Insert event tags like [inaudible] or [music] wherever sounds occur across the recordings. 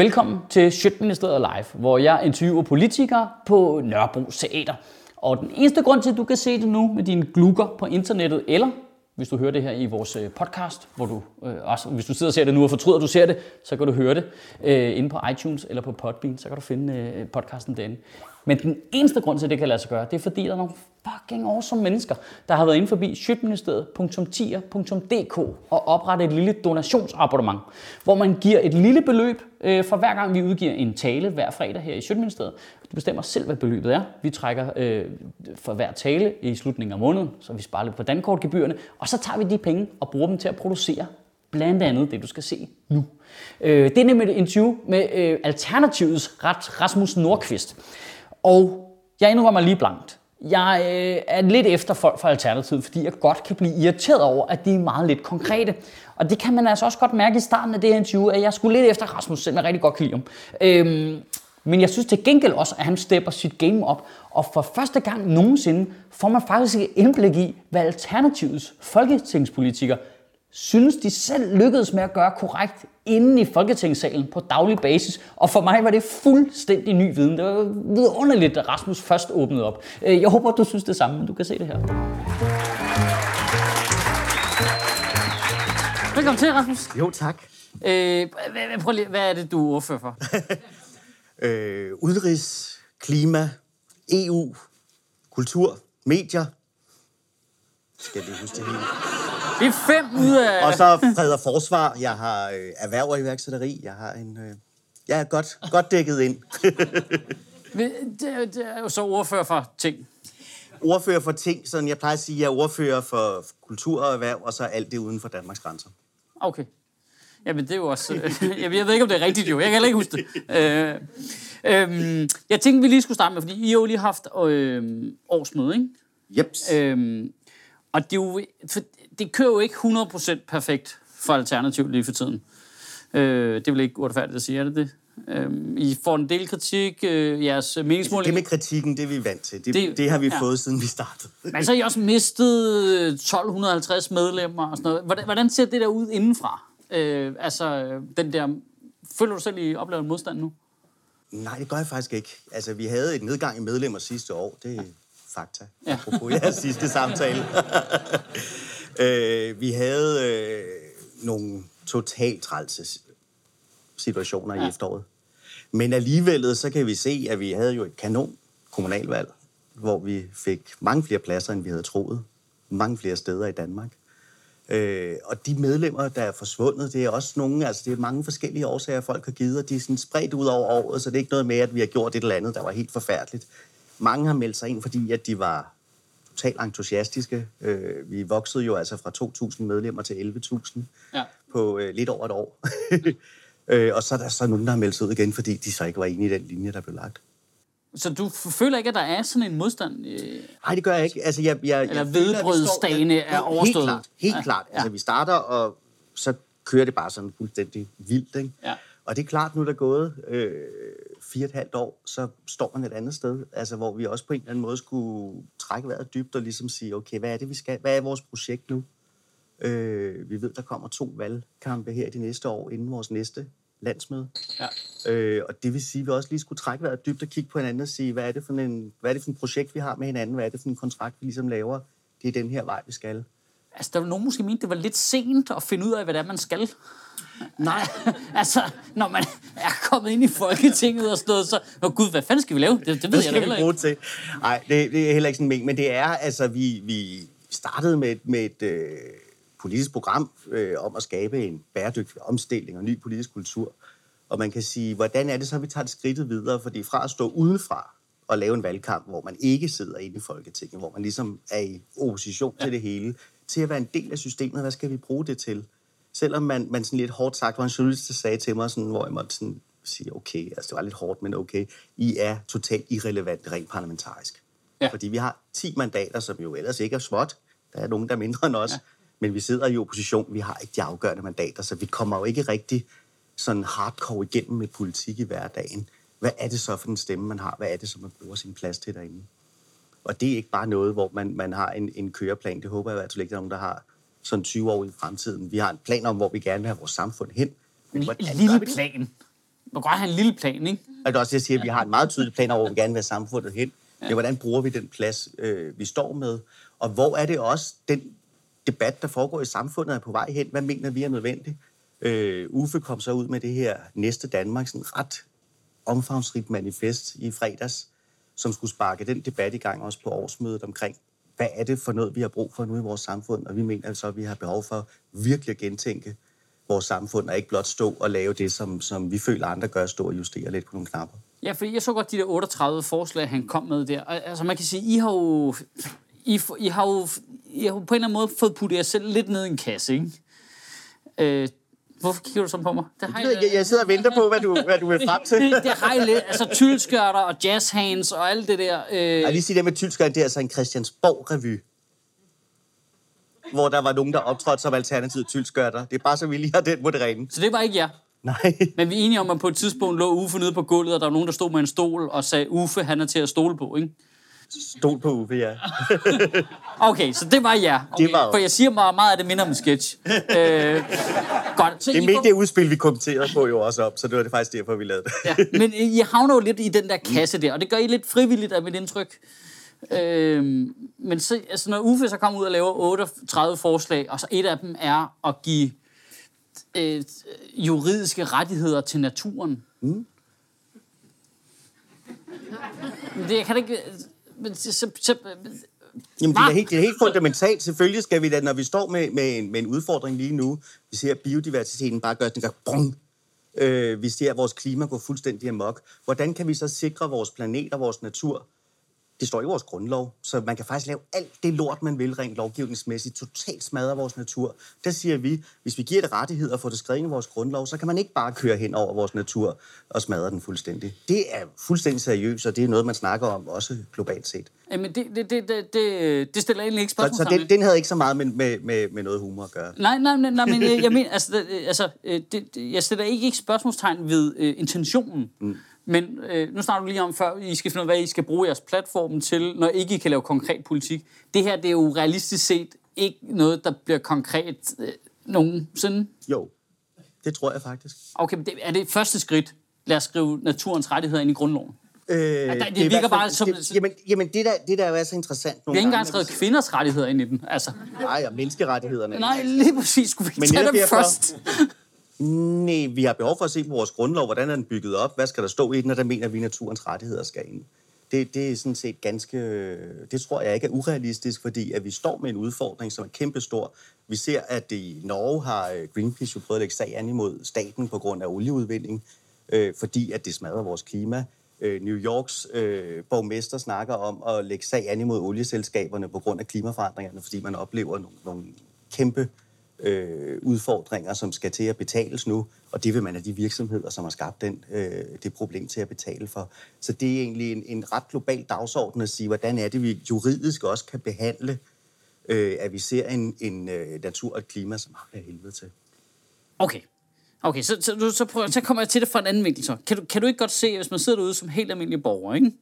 Velkommen til Sjøtministeriet Live, hvor jeg interviewer politikere på Nørrebro Teater. Og den eneste grund til, at du kan se det nu med dine glukker på internettet, eller hvis du hører det her i vores øh, podcast, hvor du øh, også, hvis du sidder og ser det nu og fortryder, at du ser det, så kan du høre det øh, inde på iTunes eller på Podbean, så kan du finde øh, podcasten derinde. Men den eneste grund til, at det kan lade sig gøre, det er fordi, der er nogle fucking awesome mennesker, der har været inde forbi shitministeriet.tier.dk og oprettet et lille donationsabonnement, hvor man giver et lille beløb øh, for hver gang vi udgiver en tale hver fredag her i Shitministeriet. Du bestemmer selv, hvad beløbet er. Vi trækker øh, for hver tale i slutningen af måneden, så vi sparer lidt på dankortgebyrerne, og så tager vi de penge og bruger dem til at producere blandt andet det, du skal se nu. Øh, det er nemlig et interview med øh, Alternativets Rasmus Nordqvist. Og jeg indrømmer lige blankt. Jeg øh, er lidt efter folk fra Alternativet, fordi jeg godt kan blive irriteret over, at de er meget lidt konkrete. Og det kan man altså også godt mærke i starten af det her interview, at jeg skulle lidt efter Rasmus, selvom jeg rigtig godt kan lide ham. Øhm, men jeg synes til gengæld også, at han stepper sit game op, og for første gang nogensinde får man faktisk et indblik i, hvad Alternativets folketingspolitikere synes, de selv lykkedes med at gøre korrekt inde i Folketingssalen på daglig basis. Og for mig var det fuldstændig ny viden. Det var vidunderligt, at Rasmus først åbnede op. Øh, jeg håber, du synes det samme, men du kan se det her. Velkommen til, Rasmus. Jo, tak. Øh, prøv lige, hvad er det, du ordfører for? [laughs] øh, udenrigs, klima, EU, kultur, medier. Skal vi huske det hele? Det er fem ud af... Og så fred og forsvar. Jeg har øh, erhverv og iværksætteri. Jeg har en... Øh, jeg er godt, godt dækket ind. [laughs] det, det er jo så ordfører for ting. Ordfører for ting, sådan jeg plejer at sige, jeg er ordfører for kultur og erhverv, og så alt det uden for Danmarks grænser. Okay. Jamen, det er jo også... Øh, [laughs] jeg ved ikke, om det er rigtigt jo. Jeg kan heller ikke huske det. Øh, øh, jeg tænkte, vi lige skulle starte med, fordi I har jo lige haft øh, årsmøde, ikke? Jeps. Øh, og det, er jo, for det kører jo ikke 100% perfekt for Alternativ lige for tiden. Øh, det er vel ikke uretfærdigt at sige, er det det? Øh, I får en del kritik, øh, jeres meningsmåling... Det med kritikken, det er vi vant til. Det, det, det har vi ja. fået, siden vi startede. Men så har I også mistet 1250 medlemmer og sådan noget. Hvordan, hvordan ser det der ud indenfra? Øh, altså, den der... Føler du selv, I oplever en modstand nu? Nej, det gør jeg faktisk ikke. Altså, vi havde et nedgang i medlemmer sidste år. Det er fakta. Ja. Apropos jeres sidste samtale. [laughs] øh, vi havde øh, nogle totalt trælse situationer ja. i efteråret. Men alligevel så kan vi se, at vi havde jo et kanon kommunalvalg, hvor vi fik mange flere pladser, end vi havde troet. Mange flere steder i Danmark. Øh, og de medlemmer, der er forsvundet, det er også nogle, altså det er mange forskellige årsager, folk har givet, og de er sådan spredt ud over året, så det er ikke noget med, at vi har gjort et eller andet, der var helt forfærdeligt. Mange har meldt sig ind, fordi at de var totalt entusiastiske. Øh, vi voksede jo altså fra 2.000 medlemmer til 11.000 ja. på øh, lidt over et år. [laughs] øh, og så er der så nogen, der har meldt sig ud igen, fordi de så ikke var enige i den linje, der blev lagt. Så du føler ikke, at der er sådan en modstand? Øh... Nej, det gør jeg ikke. Altså, jeg, jeg, Eller vedbrødsdagene er overstået? Helt klart. Helt ja. klart. Altså, vi starter, og så kører det bare sådan fuldstændig vildt. Ikke? Ja. Og det er klart, nu er der gået øh, fire og et halvt år, så står man et andet sted, altså, hvor vi også på en eller anden måde skulle trække vejret dybt og ligesom sige, okay, hvad er det, vi skal? Hvad er vores projekt nu? Øh, vi ved, der kommer to valgkampe her de næste år, inden vores næste landsmøde. Ja. Øh, og det vil sige, at vi også lige skulle trække vejret dybt og kigge på hinanden og sige, hvad er, det for en, hvad er det for en projekt, vi har med hinanden? Hvad er det for en kontrakt, vi ligesom laver? Det er den her vej, vi skal. Altså, der var nogen måske mente, det var lidt sent at finde ud af, hvad det er, man skal. Nej, altså, når man er kommet ind i Folketinget og sådan noget, så, åh gud, hvad fanden skal vi lave? Det, det ved jeg da heller ikke. Til. Nej, det, det er heller ikke sådan men, men det er, altså, vi, vi startede med, med et øh, politisk program øh, om at skabe en bæredygtig omstilling og ny politisk kultur. Og man kan sige, hvordan er det så, at vi tager det skridtet videre? Fordi fra at stå udenfra og lave en valgkamp, hvor man ikke sidder inde i Folketinget, hvor man ligesom er i opposition ja. til det hele, til at være en del af systemet, hvad skal vi bruge det til? Selvom man, man sådan lidt hårdt sagt, var en journalist, sagde til mig, sådan, hvor jeg måtte sådan sige, okay, altså det var lidt hårdt, men okay, I er totalt irrelevant rent parlamentarisk. Ja. Fordi vi har 10 mandater, som jo ellers ikke er småt. Der er nogen, der er mindre end os. Ja. Men vi sidder i opposition, vi har ikke de afgørende mandater, så vi kommer jo ikke rigtig sådan hardcore igennem med politik i hverdagen. Hvad er det så for en stemme, man har? Hvad er det, som man bruger sin plads til derinde? Og det er ikke bare noget, hvor man, man har en, en køreplan. Det håber jeg i hvert fald ikke, der er nogen, der har sådan 20 år i fremtiden. Vi har en plan om, hvor vi gerne vil have vores samfund hen. En, en lille plan. Man kan godt have en lille plan, ikke? Og det er også, jeg siger, at vi har en meget tydelig plan over, hvor vi gerne vil have samfundet hen. Ja. Men hvordan bruger vi den plads, øh, vi står med? Og hvor er det også den debat, der foregår i samfundet, er på vej hen? Hvad mener vi er nødvendigt? Øh, Uffe kom så ud med det her næste Danmark, sådan ret omfangsrigt manifest i fredags, som skulle sparke den debat i gang også på årsmødet omkring, hvad er det for noget, vi har brug for nu i vores samfund? Og vi mener altså, at vi har behov for virkelig at gentænke vores samfund, og ikke blot stå og lave det, som, som vi føler andre gør, stå og justere lidt på nogle knapper. Ja, fordi jeg så godt de der 38 forslag, han kom med der. Altså man kan sige, I har jo, I, I har jo, I har jo på en eller anden måde fået puttet jer selv lidt ned i en kasse, ikke? Øh, Hvorfor kigger du sådan på mig? Det har jeg, jeg, jeg sidder og venter på, hvad du, hvad du vil frem til. [laughs] det, det har jeg lidt. Altså tyldskørter og jazzhands og alt det der. Øh... Jeg lige sige det med tyldskørter, det er altså en Christiansborg-revy hvor der var nogen, der optrådte som alternativ tyldskørter. Det er bare så, vi lige har den på det rene. Så det var ikke jer? Nej. [laughs] Men vi er enige om, at på et tidspunkt lå Uffe nede på gulvet, og der var nogen, der stod med en stol og sagde, Uffe, han er til at stole på, ikke? Stol på Uffe, ja. [laughs] okay, så det var jer. Okay. Det var For jeg siger meget, meget af det minder om en sketch. [laughs] øh, godt. Så det er med det udspil, vi kommenterede på jo også op, så det var det faktisk derfor, vi lavede det. ja, men I havner jo lidt i den der kasse der, og det gør I lidt frivilligt af mit indtryk. Øh, men så, altså, når Uffe så kommer ud og laver 38 forslag, og så et af dem er at give øh, juridiske rettigheder til naturen. Mm. Det jeg kan ikke... Men, så, så, så, Jamen, det er, helt, det er helt fundamentalt. Selvfølgelig skal vi da, når vi står med, med, en, med en udfordring lige nu, vi ser, biodiversiteten bare gør, den gør bong. Øh, vi ser, at vores klima går fuldstændig amok. Hvordan kan vi så sikre vores planet og vores natur det står i vores grundlov, så man kan faktisk lave alt det lort, man vil rent lovgivningsmæssigt, totalt smadre vores natur. Der siger vi, hvis vi giver det rettigheder og får det skrevet i vores grundlov, så kan man ikke bare køre hen over vores natur og smadre den fuldstændig. Det er fuldstændig seriøst, og det er noget, man snakker om også globalt set. Jamen, det, det, det, det, det stiller egentlig ikke spørgsmål Så, så den, den havde ikke så meget med, med, med, med noget humor at gøre? Nej, nej, nej, nej men øh, jeg [laughs] mener, altså, det, altså det, jeg stiller ikke, ikke spørgsmålstegn ved uh, intentionen. Mm. Men øh, nu snakker du lige om før, I skal finde ud af, hvad I skal bruge jeres platform til, når ikke I kan lave konkret politik. Det her, det er jo realistisk set ikke noget, der bliver konkret øh, nogensinde. Jo, det tror jeg faktisk. Okay, men det, er det første skridt? Lad os skrive naturens rettigheder ind i grundloven. Øh, ja, det, det virker bare som... Det, jamen, jamen det, der, det der er så interessant nogle Vi har ikke engang skrevet kvinders rettigheder ind i den. Altså. Nej, og menneskerettighederne. Nej, lige præcis. Skulle vi ikke tage dem først? Nej, vi har behov for at se på vores grundlov, hvordan er den bygget op, hvad skal der stå i den, og der mener vi, at naturens rettigheder skal ind. Det, det er sådan set ganske, det tror jeg ikke er urealistisk, fordi at vi står med en udfordring, som er kæmpestor. Vi ser, at i Norge har øh, Greenpeace jo prøvet at lægge sag an imod staten på grund af olieudvinding, øh, fordi at det smadrer vores klima. Øh, New Yorks øh, borgmester snakker om at lægge sag an imod olieselskaberne på grund af klimaforandringerne, fordi man oplever nogle, nogle kæmpe øh, øh, udfordringer, som skal til at betales nu, og det vil man af de virksomheder, som har skabt den, øh, det problem til at betale for. Så det er egentlig en, en ret global dagsorden at sige, hvordan er det, vi juridisk også kan behandle, øh, at vi ser en, en øh, natur og et klima, som har helvede til. Okay. Okay, så, så, så, prøver, så kommer jeg til det fra en anden vinkel så. Kan du, kan du ikke godt se, hvis man sidder derude som helt almindelig borger, ikke?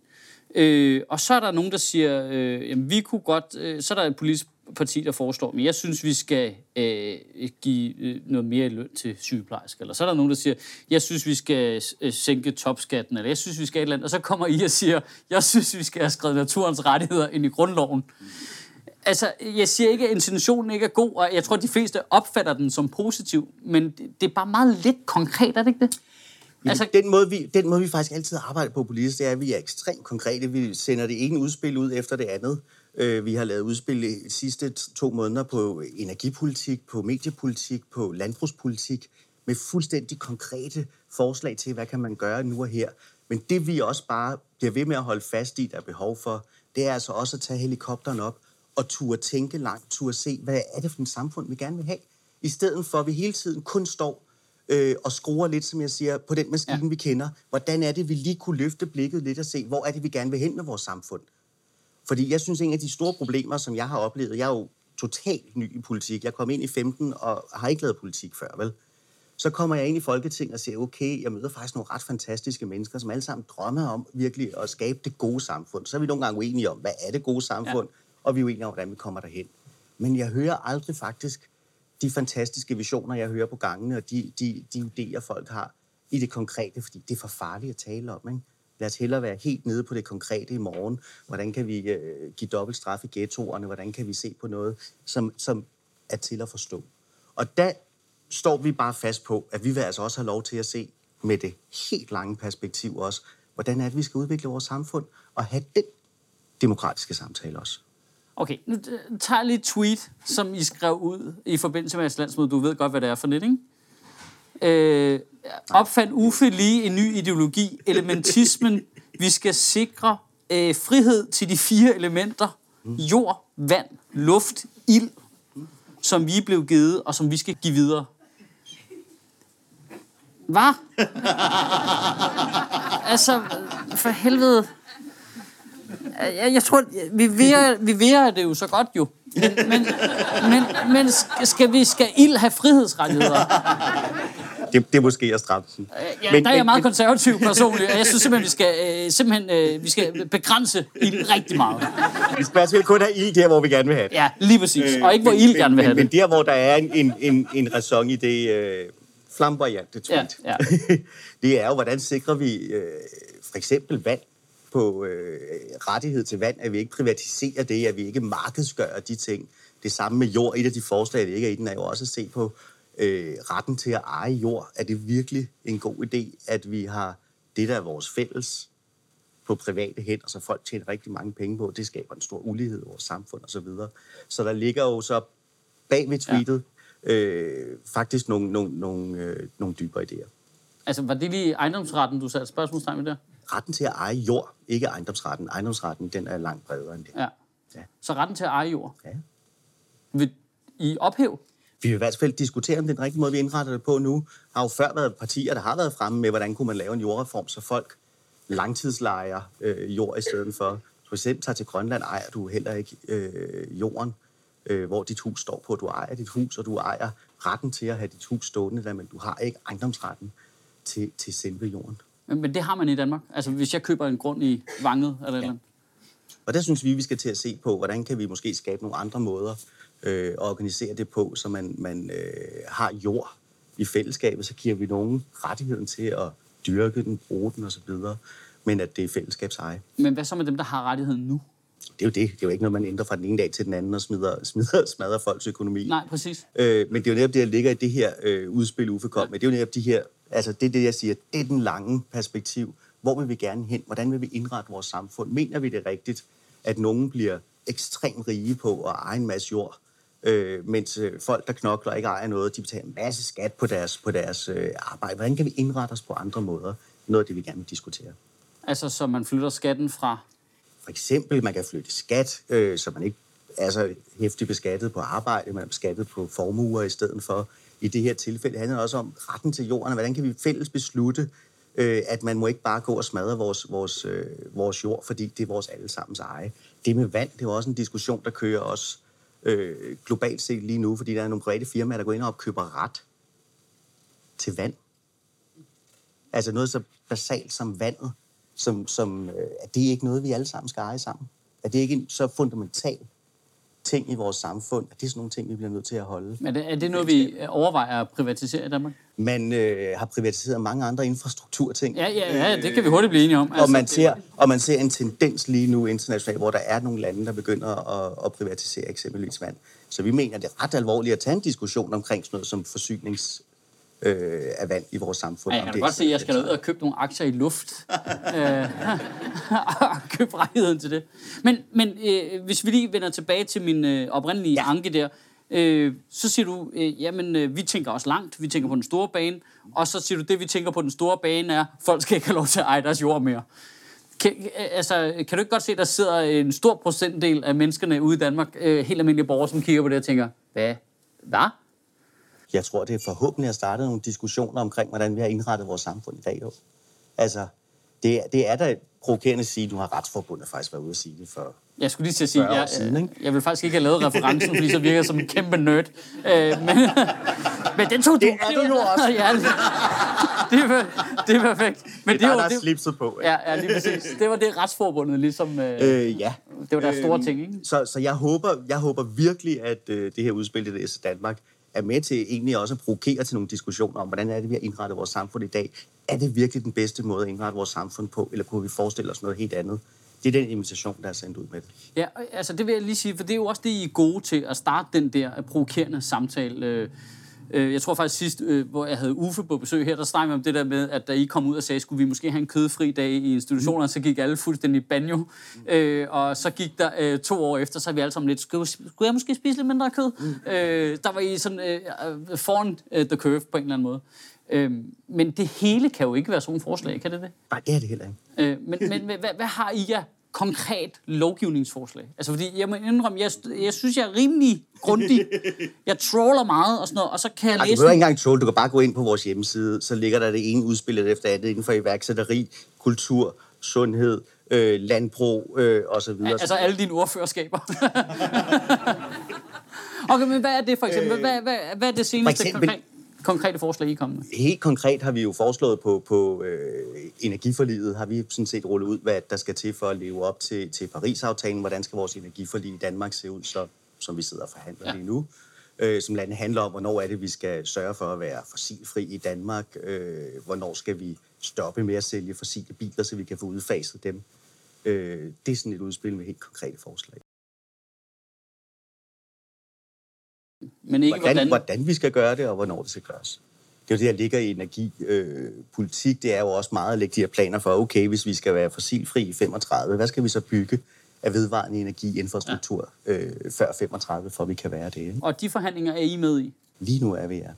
Øh, og så er der nogen, der siger, øh, jamen vi kunne godt, øh, så er der et politisk parti, der foreslår, men jeg synes, vi skal øh, give øh, noget mere løn til sygeplejersker. Eller så er der nogen, der siger, jeg synes, vi skal øh, sænke topskatten, eller jeg synes, vi skal et eller andet. Og så kommer I og siger, jeg synes, vi skal have skrevet naturens rettigheder ind i grundloven. Altså, jeg siger ikke, at intentionen ikke er god, og jeg tror, at de fleste opfatter den som positiv, men det er bare meget lidt konkret, er det ikke det? Altså, den, måde, vi, den måde, vi faktisk altid arbejder på politisk, det er, at vi er ekstremt konkrete. Vi sender det ene udspil ud efter det andet. Øh, vi har lavet udspil de sidste to måneder på energipolitik, på mediepolitik, på landbrugspolitik, med fuldstændig konkrete forslag til, hvad kan man gøre nu og her. Men det vi også bare bliver ved med at holde fast i, der er behov for, det er altså også at tage helikopteren op og turde tænke langt, turde se, hvad er det for et samfund, vi gerne vil have. I stedet for, at vi hele tiden kun står øh, og skruer lidt, som jeg siger, på den maskine, ja. vi kender. Hvordan er det, vi lige kunne løfte blikket lidt og se, hvor er det, vi gerne vil hen med vores samfund? Fordi jeg synes, en af de store problemer, som jeg har oplevet, jeg er jo totalt ny i politik. Jeg kom ind i 15 og har ikke lavet politik før, vel? Så kommer jeg ind i Folketinget og siger, okay, jeg møder faktisk nogle ret fantastiske mennesker, som alle sammen drømmer om virkelig at skabe det gode samfund. Så er vi nogle gange uenige om, hvad er det gode samfund, ja. og vi er uenige om, hvordan vi kommer derhen. Men jeg hører aldrig faktisk de fantastiske visioner, jeg hører på gangene, og de, de, de idéer, folk har. i det konkrete, fordi det er for farligt at tale om. Ikke? Lad os hellere være helt nede på det konkrete i morgen. Hvordan kan vi øh, give dobbelt straf i ghettoerne? Hvordan kan vi se på noget, som, som er til at forstå? Og der står vi bare fast på, at vi vil altså også have lov til at se med det helt lange perspektiv også, hvordan er det, vi skal udvikle vores samfund og have den demokratiske samtale også. Okay, nu øh, tager jeg lige et tweet, som I skrev ud i forbindelse med jeres landsmøde. Du ved godt, hvad det er for lidt, ikke? Øh, opfandt Uffe lige en ny ideologi, elementismen. Vi skal sikre øh, frihed til de fire elementer. Jord, vand, luft, ild, som vi blev givet, og som vi skal give videre. Hvad? altså, for helvede. Jeg, jeg tror, vi værer, vi værer det jo så godt jo. Men, men, men, men skal, vi, skal ild have frihedsrettigheder? Det, det er måske at stramme den. Ja, men, der er jeg meget konservativ personligt, og jeg synes simpelthen, vi skal, øh, simpelthen, øh, vi skal begrænse ild rigtig meget. Vi skal altså kun have ild der, hvor vi gerne vil have det. Ja, lige præcis. Og ikke hvor ild gerne vil have men, det. Men der, hvor der er en, en, en, en ræson i det øh, flamboyante tweet, Ja, [laughs] det er jo, hvordan sikrer vi øh, for eksempel vand på øh, rettighed til vand, at vi ikke privatiserer det, at vi ikke markedsgør de ting. Det samme med jord. Et af de forslag, der ikke er i den, er jo også at se på øh, retten til at eje jord. Er det virkelig en god idé, at vi har det, der er vores fælles på private hænder, så folk tjener rigtig mange penge på. Det skaber en stor ulighed i vores samfund osv. Så, videre. så der ligger jo så bag ved tweetet ja. øh, faktisk nogle, nogle, nogle, øh, nogle dybere idéer. Altså, var det lige ejendomsretten, du satte spørgsmålstegn med der? Retten til at eje jord, ikke ejendomsretten. Ejendomsretten, den er langt bredere end det. Ja. Ja. Så retten til at eje jord. Ja. Vil I ophæve? Vi vil i hvert fald diskutere, om den rigtige måde, vi indretter det på nu, har jo før været partier, der har været fremme med, hvordan kunne man lave en jordreform, så folk langtidslejer øh, jord i stedet for. Hvis du eksempel tager til Grønland, ejer du heller ikke øh, jorden, øh, hvor dit hus står på. Du ejer dit hus, og du ejer retten til at have dit hus stående der, men du har ikke ejendomsretten til, til selve jorden. Men, det har man i Danmark. Altså, hvis jeg køber en grund i Vanget eller ja. eller andet. Og der synes vi, vi skal til at se på, hvordan kan vi måske skabe nogle andre måder øh, at organisere det på, så man, man øh, har jord i fællesskabet, så giver vi nogen rettigheden til at dyrke den, bruge den osv., men at det er fællesskabseje. Men hvad så med dem, der har rettigheden nu? Det er jo det. Det er jo ikke noget, man ændrer fra den ene dag til den anden og smider, [laughs] smider, smadrer folks økonomi. Nej, præcis. Øh, men det er jo netop det, der ligger i det her øh, udspil, Uffe kom med. Det er jo netop de her, altså det er det, jeg siger, det er den lange perspektiv. Hvor vil vi gerne hen? Hvordan vil vi indrette vores samfund? Mener vi det rigtigt, at nogen bliver ekstremt rige på at eje en masse jord, øh, mens øh, folk, der knokler ikke ejer noget, de betaler en masse skat på deres, på deres øh, arbejde. Hvordan kan vi indrette os på andre måder? Noget af det, vi gerne vil diskutere. Altså, så man flytter skatten fra... For eksempel, man kan flytte skat, øh, så man ikke er så hæftigt beskattet på arbejde, man er beskattet på formuer i stedet for. I det her tilfælde handler det også om retten til jorden. Hvordan kan vi fælles beslutte, øh, at man må ikke bare gå og smadre vores, vores, øh, vores jord, fordi det er vores allesammens eje. Det med vand, det er jo også en diskussion, der kører også øh, globalt set lige nu, fordi der er nogle private firmaer, der går ind og opkøber ret til vand. Altså noget så basalt som vandet, som, som øh, er det ikke noget, vi alle sammen skal eje sammen? Er det ikke en så fundamental ting i vores samfund, at det er sådan nogle ting, vi bliver nødt til at holde? Men er det noget, vi overvejer at privatisere i Danmark? Man øh, har privatiseret mange andre infrastrukturting. Ja, ja, ja, det kan vi hurtigt blive enige om. Altså, og, man ser, og man ser en tendens lige nu internationalt, hvor der er nogle lande, der begynder at, at privatisere eksempelvis vand. Så vi mener, det er ret alvorligt at tage en diskussion omkring sådan noget som forsynings øh, af vand i vores samfund. Ja, jeg kan godt se, at jeg skal ud og købe nogle aktier i luft. [laughs] øh, [laughs] og købe rettigheden til det. Men, men øh, hvis vi lige vender tilbage til min øh, oprindelige ja. anke der, øh, så siger du, øh, jamen øh, vi tænker også langt, vi tænker på den store bane, og så siger du, det vi tænker på den store bane er, folk skal ikke have lov til at eje deres jord mere. Kan, øh, altså, kan du ikke godt se, at der sidder en stor procentdel af menneskerne ude i Danmark, øh, helt almindelige borgere, som kigger på det og tænker, hvad? Hvad? Jeg tror, det er forhåbentlig at starte nogle diskussioner omkring, hvordan vi har indrettet vores samfund i dag. Jo. Altså, det, det er da provokerende sige, at du har retsforbundet faktisk været ude at sige det for Jeg skulle lige til at sige, 40 år jeg, siden, ikke? jeg, jeg vil faktisk ikke have lavet referencen, fordi så virker jeg som en kæmpe nerd. Øh, men, [laughs] men den tog du. Det er du jo [laughs] også. ja, det, det, er, [laughs] det er perfekt. Men det er dig, var- der er slipset på. Ja, ja, lige præcis. Det var det retsforbundet, ligesom. Øh, Øh, ja. det var deres store ting, ikke? Så, så jeg, håber, jeg håber virkelig, at øh, det her udspil i det Danmark er med til egentlig også at provokere til nogle diskussioner om, hvordan er det, vi har indrettet vores samfund i dag. Er det virkelig den bedste måde at indrette vores samfund på, eller kunne vi forestille os noget helt andet? Det er den invitation, der er sendt ud med det. Ja, altså det vil jeg lige sige, for det er jo også det, I er gode til, at starte den der provokerende samtale. Øh, Øh, jeg tror faktisk sidst, øh, hvor jeg havde Uffe på besøg her, der snakkede om det der med, at da I kom ud og sagde, skulle vi måske have en kødfri dag i institutionerne, mm. så gik alle fuldstændig banjo. Mm. Øh, og så gik der øh, to år efter, så vi alle sammen lidt, skulle, skulle jeg måske spise lidt mindre kød? Mm. Øh, der var I sådan øh, foran uh, the curve på en eller anden måde. Øh, men det hele kan jo ikke være sådan en forslag, kan det det? Nej, det er det heller ikke. Øh, men men hvad, hvad har I jer konkret lovgivningsforslag? Altså, fordi jeg må indrømme, jeg, jeg synes, jeg er rimelig grundig. Jeg troller meget og sådan noget, og så kan jeg Ej, læse... Du behøver ikke engang trolle, du kan bare gå ind på vores hjemmeside, så ligger der det ene udspil efter andet inden for iværksætteri, kultur, sundhed, øh, landbrug øh, og så videre. Altså alle dine ordførerskaber. [laughs] okay, men hvad er det for eksempel? Hvad, hvad, hvad er det seneste eksempel, konkret? Konkrete forslag, I kom med? Helt konkret har vi jo foreslået på, på øh, energiforliget, har vi sådan set rullet ud, hvad der skal til for at leve op til, til Paris-aftalen. Hvordan skal vores energiforlig i Danmark se ud, så, som vi sidder og forhandler ja. lige nu. Øh, som landet handler om, hvornår er det, vi skal sørge for at være fossilfri i Danmark. Øh, hvornår skal vi stoppe med at sælge fossile biler, så vi kan få udfaset dem. Øh, det er sådan et udspil med helt konkrete forslag. Men ikke hvordan, hvordan... hvordan vi skal gøre det, og hvornår det skal gøres. Det er jo det, der ligger i energipolitik. Øh, det er jo også meget at lægge de her planer for, okay, hvis vi skal være fossilfri i 35, hvad skal vi så bygge af vedvarende energiinfrastruktur ja. øh, før 35, for vi kan være det? Ikke? Og de forhandlinger er I med i? Lige nu er vi, ja.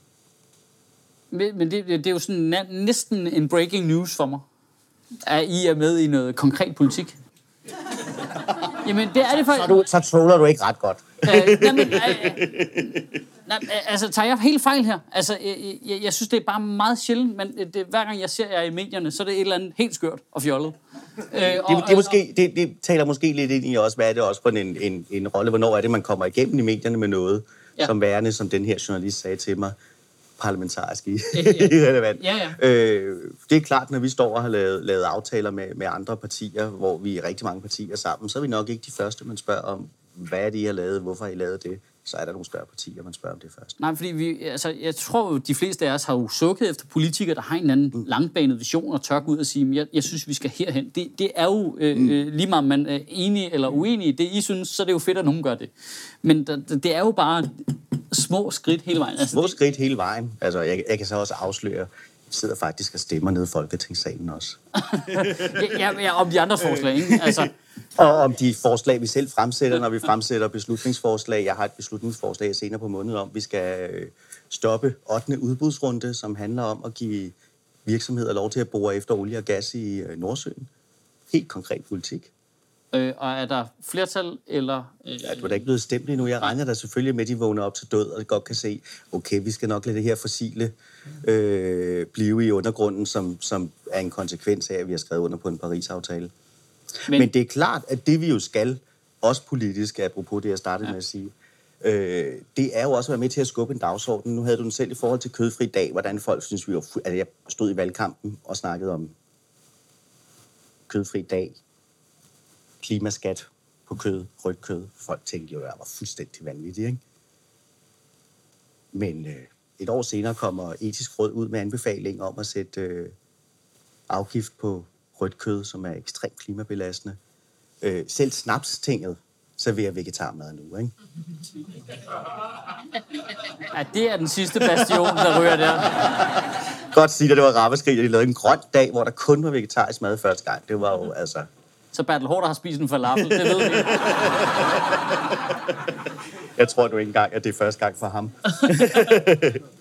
Men, men det, det er jo sådan næsten en breaking news for mig, at I er med i noget konkret politik. [laughs] Jamen, det er det for... Så, du, så troller du ikke ret godt. Øh, jamen, øh, nej, altså, tager jeg helt fejl her? Altså, jeg, jeg, jeg synes, det er bare meget sjældent, men det, hver gang jeg ser jer i medierne, så er det et eller andet helt skørt og fjollet. Øh, det, og, det, måske, det, det taler måske lidt ind i også, hvad er det også for en, en, en rolle? Hvornår er det, man kommer igennem i medierne med noget, ja. som værende, som den her journalist sagde til mig, parlamentarisk i [laughs] relevant. Ja, ja. Øh, det er klart, når vi står og har lavet, lavet aftaler med, med andre partier, hvor vi er rigtig mange partier sammen, så er vi nok ikke de første, man spørger om, hvad er det, I har lavet, hvorfor har I lavet det? Så er der nogle større partier, man spørger om det først. Nej, fordi vi, altså, jeg tror, de fleste af os har jo sukket efter politikere, der har en anden mm. langbanet vision og tør ud og sige, jeg, jeg synes, vi skal herhen. Det, det er jo øh, mm. Øh, lige meget, man er enig eller uenig i det, I synes, så er det jo fedt, at nogen gør det. Men det, det er jo bare små skridt hele vejen. Altså, små det... skridt hele vejen. Altså, jeg, jeg kan så også afsløre, sidder faktisk og stemmer nede i Folketingssalen også. [laughs] ja, ja, om de andre forslag, ikke? Altså, og om de forslag, vi selv fremsætter, når vi fremsætter beslutningsforslag. Jeg har et beslutningsforslag senere på måneden om, vi skal øh, stoppe 8. udbudsrunde, som handler om at give virksomheder lov til at bore efter olie og gas i øh, Nordsøen. Helt konkret politik. Øh, og er der flertal, eller... Øh, ja, du er da ikke blevet stemt endnu. Jeg regner da selvfølgelig med, at de vågner op til død, og godt kan se, okay, vi skal nok lade det her fossile øh, blive i undergrunden, som, som er en konsekvens af, at vi har skrevet under på en Paris-aftale. Men, Men det er klart, at det vi jo skal, også politisk, apropos det, jeg startede ja. med at sige, øh, det er jo også at være med til at skubbe en dagsorden. Nu havde du den selv i forhold til kødfri dag, hvordan folk synes, vi var... Altså, jeg stod i valgkampen og snakkede om kødfri dag, klimaskat på kød, rødt kød. Folk tænkte jo, at jeg var fuldstændig vanvittig, ikke? Men øh, et år senere kommer etisk råd ud med anbefaling om at sætte øh, afgift på rødt kød, som er ekstremt klimabelastende. Øh, selv snapstinget serverer vegetarmad nu, ikke? [laughs] Ja, det er den sidste bastion, der ryger der. Godt sige, at det var rammeskrig, at de lavede en grøn dag, hvor der kun var vegetarisk mad første gang. Det var jo altså... Så Bertel Hårder har spist en falafel, det ved vi. [laughs] Jeg tror du ikke engang, at det er første gang for ham. [laughs]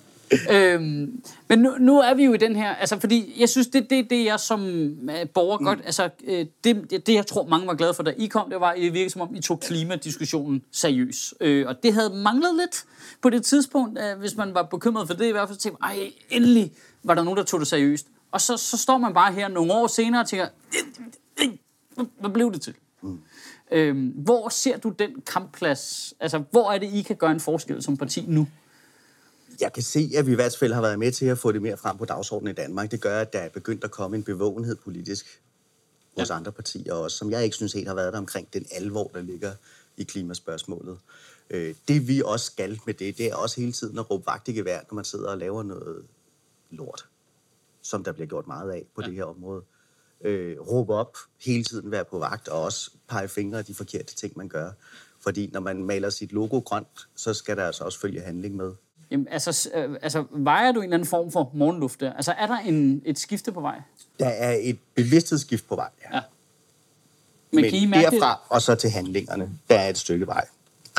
øhm, men nu, nu er vi jo i den her, altså fordi jeg synes, det er det, det, jeg som øh, borger mm. godt, altså øh, det, det, jeg tror mange var glade for, da I kom, det var, at det virkede som om, I tog klimadiskussionen seriøs. Øh, og det havde manglet lidt på det tidspunkt, øh, hvis man var bekymret for det, i hvert fald tænkte ej, endelig var der nogen, der tog det seriøst. Og så, så står man bare her nogle år senere og tænker, hvad blev det til? Mm. Øhm, hvor ser du den kampplads? Altså, hvor er det, I kan gøre en forskel som parti nu? Jeg kan se, at vi i hvert fald har været med til at få det mere frem på dagsordenen i Danmark. Det gør, at der er begyndt at komme en bevågenhed politisk. hos ja. andre partier også, som jeg ikke synes helt har været der omkring den alvor, der ligger i klimaspørgsmålet. Øh, det vi også skal med det, det er også hele tiden at råbe vagt i gevær, når man sidder og laver noget lort, som der bliver gjort meget af på ja. det her område. Øh, råbe op, hele tiden være på vagt, og også pege fingre af de forkerte ting, man gør. Fordi når man maler sit logo grønt, så skal der altså også følge handling med. Jamen, altså, øh, altså, vejer du en eller anden form for morgenluft der? Altså, er der en, et skifte på vej? Der er et bevidsthedsskift på vej, ja. ja. Men, Men kan I mærke derfra det? og så til handlingerne, der er et stykke vej.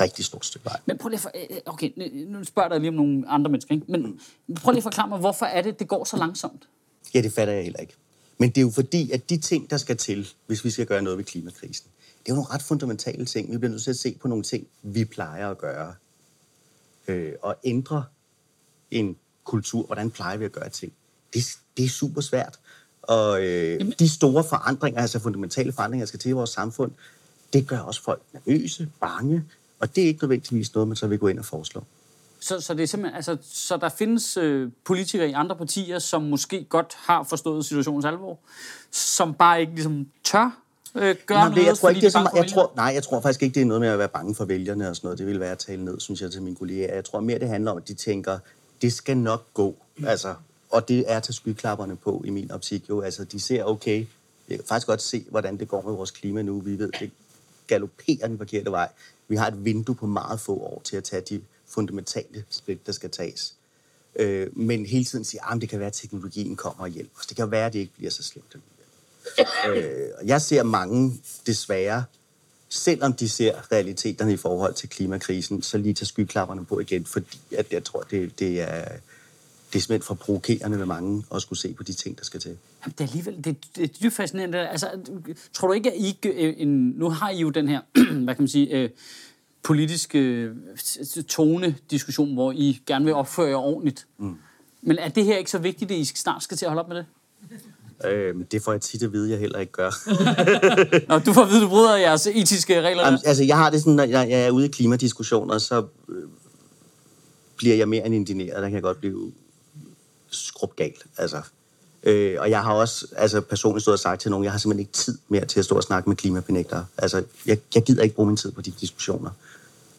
Rigtig stort stykke vej. Men prøv lige for, øh, okay, nu spørger jeg dig lige om nogle andre mennesker, ikke? men prøv lige at forklare mig, hvorfor er det, det går så langsomt? Ja, det fatter jeg heller ikke. Men det er jo fordi, at de ting, der skal til, hvis vi skal gøre noget ved klimakrisen, det er jo nogle ret fundamentale ting. Vi bliver nødt til at se på nogle ting, vi plejer at gøre. Øh, og ændre en kultur. Hvordan plejer vi at gøre ting? Det, det er super svært. Og øh, de store forandringer, altså fundamentale forandringer, der skal til i vores samfund, det gør også folk nervøse, bange, og det er ikke nødvendigvis noget, man så vil gå ind og foreslå. Så, så, det er simpelthen, altså, så der findes øh, politikere i andre partier, som måske godt har forstået situationens alvor, som bare ikke ligesom tør øh, gøre nej, noget, jeg tror ikke, det er så, jeg tror, Nej, jeg tror faktisk ikke, det er noget med at være bange for vælgerne og sådan noget. Det vil være at tale ned, synes jeg, til mine kolleger. Jeg tror mere, det handler om, at de tænker, det skal nok gå. Altså, og det er til skyklapperne på i min optik jo. Altså, de ser, okay, jeg kan faktisk godt se, hvordan det går med vores klima nu. Vi ved, det galopperer den forkerte vej. Vi har et vindue på meget få år til at tage de fundamentale skridt, der skal tages. Øh, men hele tiden siger, at ah, det kan være, at teknologien kommer og hjælper os. Det kan være, at det ikke bliver så slemt. Øh, jeg ser mange, desværre, selvom de ser realiteterne i forhold til klimakrisen, så lige tage skyklapperne på igen, fordi at jeg tror, det, det er det er simpelthen for provokerende med mange at skulle se på de ting, der skal til. Jamen, det er alligevel det, det er dybt fascinerende. Altså, tror du ikke, at I... Øh, en, nu har I jo den her, [clears throat] hvad kan man sige, øh, politiske øh, tone-diskussion, hvor I gerne vil opføre jer ordentligt. Mm. Men er det her ikke så vigtigt, at I snart skal til at holde op med det? Øh, det får jeg tit at vide, jeg heller ikke gør. [laughs] Nå, du får at vide, at du bryder jeres etiske regler? Jamen, altså, jeg har det sådan, når jeg, jeg er ude i klimadiskussioner, så øh, bliver jeg mere end indineret. Der kan jeg godt blive skrubgalt. Altså, øh, og jeg har også altså, personligt stået og sagt til nogen, jeg har simpelthen ikke tid mere til at stå og snakke med klimabenægtere. Altså, jeg, jeg gider ikke bruge min tid på de diskussioner.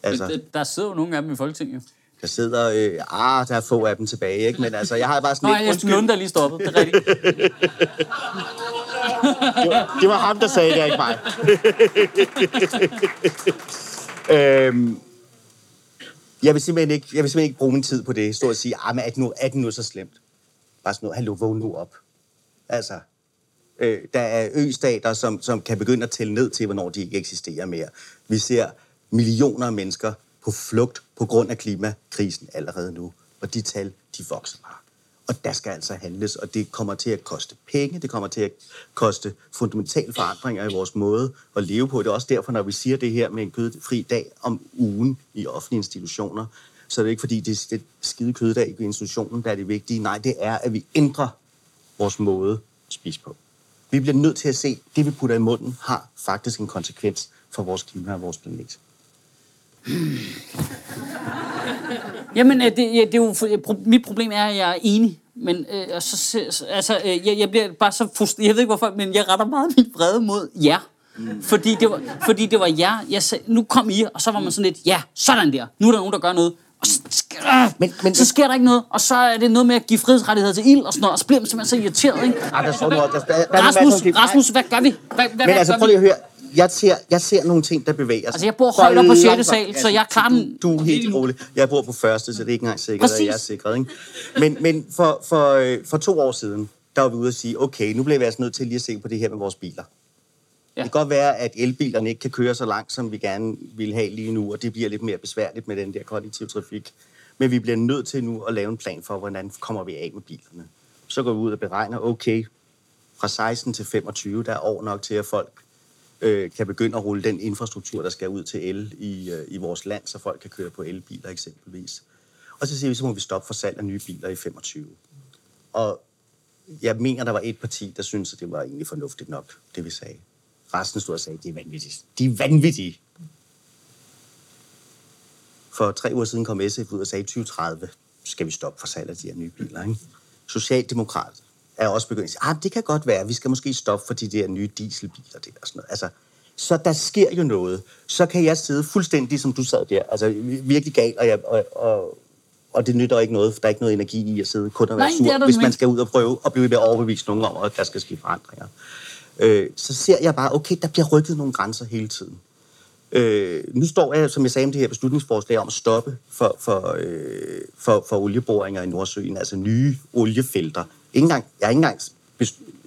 Altså, der sidder jo nogle af dem i Folketinget. Der sidder, øh, ah, der er få af dem tilbage, ikke? Men altså, jeg har bare sådan Nej, lidt... Nej, Lund er lige stoppet, det er rigtigt. det, var, det var ham, der sagde det, ikke mig. [laughs] øhm, jeg vil simpelthen ikke, jeg vil simpelthen ikke bruge min tid på det. Stå og sige, ah, men er det nu, er det nu så slemt? Bare sådan noget, hallo, vågn nu op. Altså, øh, der er østater, som, som kan begynde at tælle ned til, hvornår de ikke eksisterer mere. Vi ser millioner af mennesker på flugt på grund af klimakrisen allerede nu. Og de tal, de vokser bare. Og der skal altså handles, og det kommer til at koste penge, det kommer til at koste fundamentale forandringer i vores måde at leve på. Det er også derfor, når vi siger det her med en kødfri dag om ugen i offentlige institutioner, så er det ikke fordi, det er skide køddag i institutionen, der er det vigtige. Nej, det er, at vi ændrer vores måde at spise på. Vi bliver nødt til at se, at det vi putter i munden har faktisk en konsekvens for vores klima og vores planet. [sighs] Jamen, øh, det, det er jo, mit problem er, at jeg er enig. Men øh, så, altså, øh, jeg, jeg bliver bare så frustreret. Jeg ved ikke hvorfor, men jeg retter meget min vrede mod jer. Mm. Fordi, det var, fordi det var jer. Jeg sag, nu kom I, og så var man sådan lidt, ja, sådan der. Nu er der nogen, der gør noget. Og så, øh, men, men, så sker der ikke noget, og så er det noget med at give frihedsrettigheder til ild og sådan noget, og så bliver man simpelthen så irriteret, ikke? Ah, der står noget, der, der, der Rasmus, Rasmus, hvad gør vi? Hvad, hvad, men altså, prøv lige at høre jeg ser, jeg ser nogle ting, der bevæger sig. Altså, jeg bor højt på 6. sal, så jeg klarer den. Du, du er helt rolig. Jeg bor på første, så det er ikke engang sikkert, Præcis. at jeg er sikret. Ikke? Men, men for, for, øh, for to år siden, der var vi ude at sige, okay, nu bliver vi altså nødt til lige at se på det her med vores biler. Ja. Det kan godt være, at elbilerne ikke kan køre så langt, som vi gerne vil have lige nu, og det bliver lidt mere besværligt med den der kollektiv trafik. Men vi bliver nødt til nu at lave en plan for, hvordan kommer vi af med bilerne. Så går vi ud og beregner, okay, fra 16 til 25, der er år nok til, at folk øh, kan begynde at rulle den infrastruktur, der skal ud til el i, øh, i vores land, så folk kan køre på elbiler eksempelvis. Og så siger vi, så må vi stoppe for salg af nye biler i 25. Og jeg mener, der var et parti, der syntes, at det var egentlig fornuftigt nok, det vi sagde. Resten stod og sagde, at det er vanvittigt. De er vanvittige. For tre uger siden kom SF ud og sagde, at i 2030 skal vi stoppe for salg af de her nye biler. Ikke? Socialdemokrat er også begyndt at sige, ah, det kan godt være, vi skal måske stoppe for de der nye dieselbiler der og sådan noget. Altså, så der sker jo noget. Så kan jeg sidde fuldstændig, som du sad der, altså virkelig gal, og, jeg, og, og, og det nytter ikke noget, for der er ikke noget energi i at sidde kun og være Nej, sur, hvis man skal ud og prøve at blive ved overbevise nogen om, at der skal ske forandringer. Øh, så ser jeg bare, okay, der bliver rykket nogle grænser hele tiden. Øh, nu står jeg, som jeg sagde, om det her beslutningsforslag om at stoppe for, for, øh, for, for olieboringer i Nordsøen, altså nye oliefelter. Ikke engang, jeg har ikke engang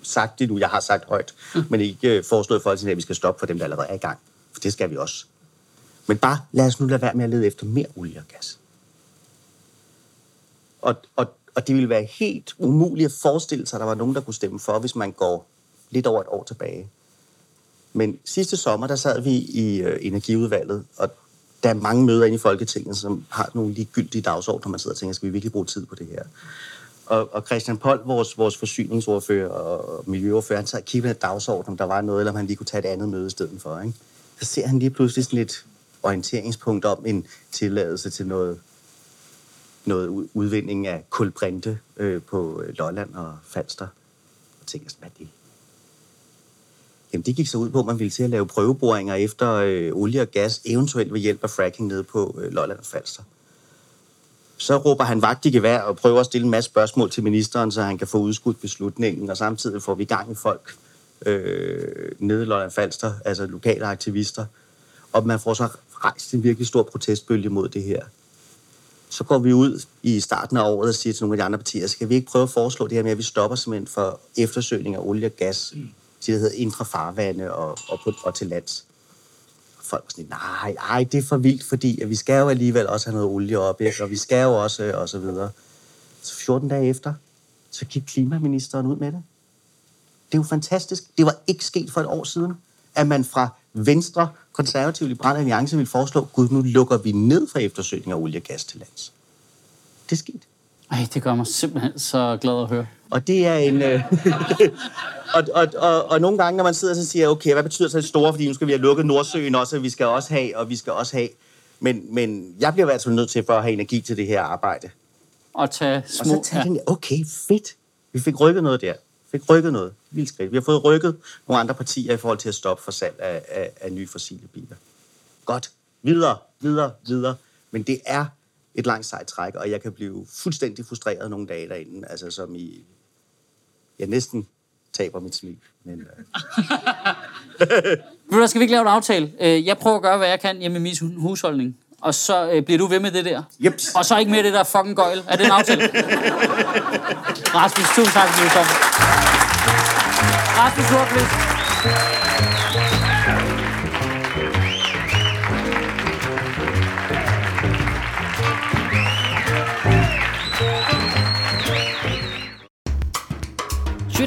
sagt det nu, jeg har sagt højt, mm. men ikke øh, foreslået Folketinget, at vi skal stoppe for dem, der allerede er i gang. For det skal vi også. Men bare lad os nu lade være med at lede efter mere olie og gas. Og, og, og det ville være helt umuligt at forestille sig, at der var nogen, der kunne stemme for, hvis man går lidt over et år tilbage. Men sidste sommer, der sad vi i øh, energiudvalget, og der er mange møder inde i Folketinget, som har nogle ligegyldige dagsordner, man sidder og tænker, skal vi virkelig bruge tid på det her? Og, og Christian Pold, vores, vores forsyningsordfører og miljøordfører, han sad og kiggede på dagsordenen, om der var noget, eller om han lige kunne tage et andet møde i stedet for. Ikke? Så ser han lige pludselig sådan et orienteringspunkt om en tilladelse til noget, noget udvinding af kulbrinte øh, på øh, Lolland og Falster. Og tænker sådan, hvad er det? Jamen, det gik så ud på, at man ville til at lave prøveboringer efter øh, olie og gas, eventuelt ved hjælp af fracking nede på øh, Lolland og Falster. Så råber han vagt i gevær og prøver at stille en masse spørgsmål til ministeren, så han kan få udskudt beslutningen, og samtidig får vi gang i folk øh, nede i Lolland Falster, altså lokale aktivister. Og man får så rejst en virkelig stor protestbølge mod det her. Så går vi ud i starten af året og siger til nogle af de andre partier, skal vi ikke prøve at foreslå det her med, at vi stopper simpelthen for eftersøgning af olie og gas, mm. til det hedder indre farvande og, og, på, og til lands. Og folk var sådan, nej, nej, det er for vildt, fordi at vi skal jo alligevel også have noget olie op, ikke? og vi skal jo også, øh, og så videre. Så 14 dage efter, så gik klimaministeren ud med det. Det er jo fantastisk. Det var ikke sket for et år siden, at man fra Venstre, Konservativ Liberale Alliance ville foreslå, gud, nu lukker vi ned for eftersøgning af olie og gas til lands. Det er sket. Ej, det gør mig simpelthen så glad at høre. Og det er en... Øh, [laughs] og, og, og, og nogle gange, når man sidder og siger, okay, hvad betyder så det store, fordi nu skal vi have lukket Nordsøen også, og vi skal også have, og vi skal også have. Men, men jeg bliver i hvert fald nødt til for at have energi til det her arbejde. Og tage Og små... så tager den, okay, fedt. Vi fik rykket noget der. Vi fik rykket noget. Vildt skridt. Vi har fået rykket nogle andre partier i forhold til at stoppe for salg af, af, af nye fossile biler. Godt. Videre, videre, videre. Men det er et langt sejt træk, og jeg kan blive fuldstændig frustreret nogle dage derinde, altså som i... Jeg næsten taber mit smil. Men, øh, Ved du hvad, skal vi ikke lave en aftale? Øh, Jeg prøver at gøre, hvad jeg kan hjemme i min hu- husholdning. Og så øh, bliver du ved med det der. Jeps. Og så ikke mere det der fucking gøjl. Er det en aftale? [laughs] Rasmus, tusind tak, fordi du kom. Rasmus Nordqvist.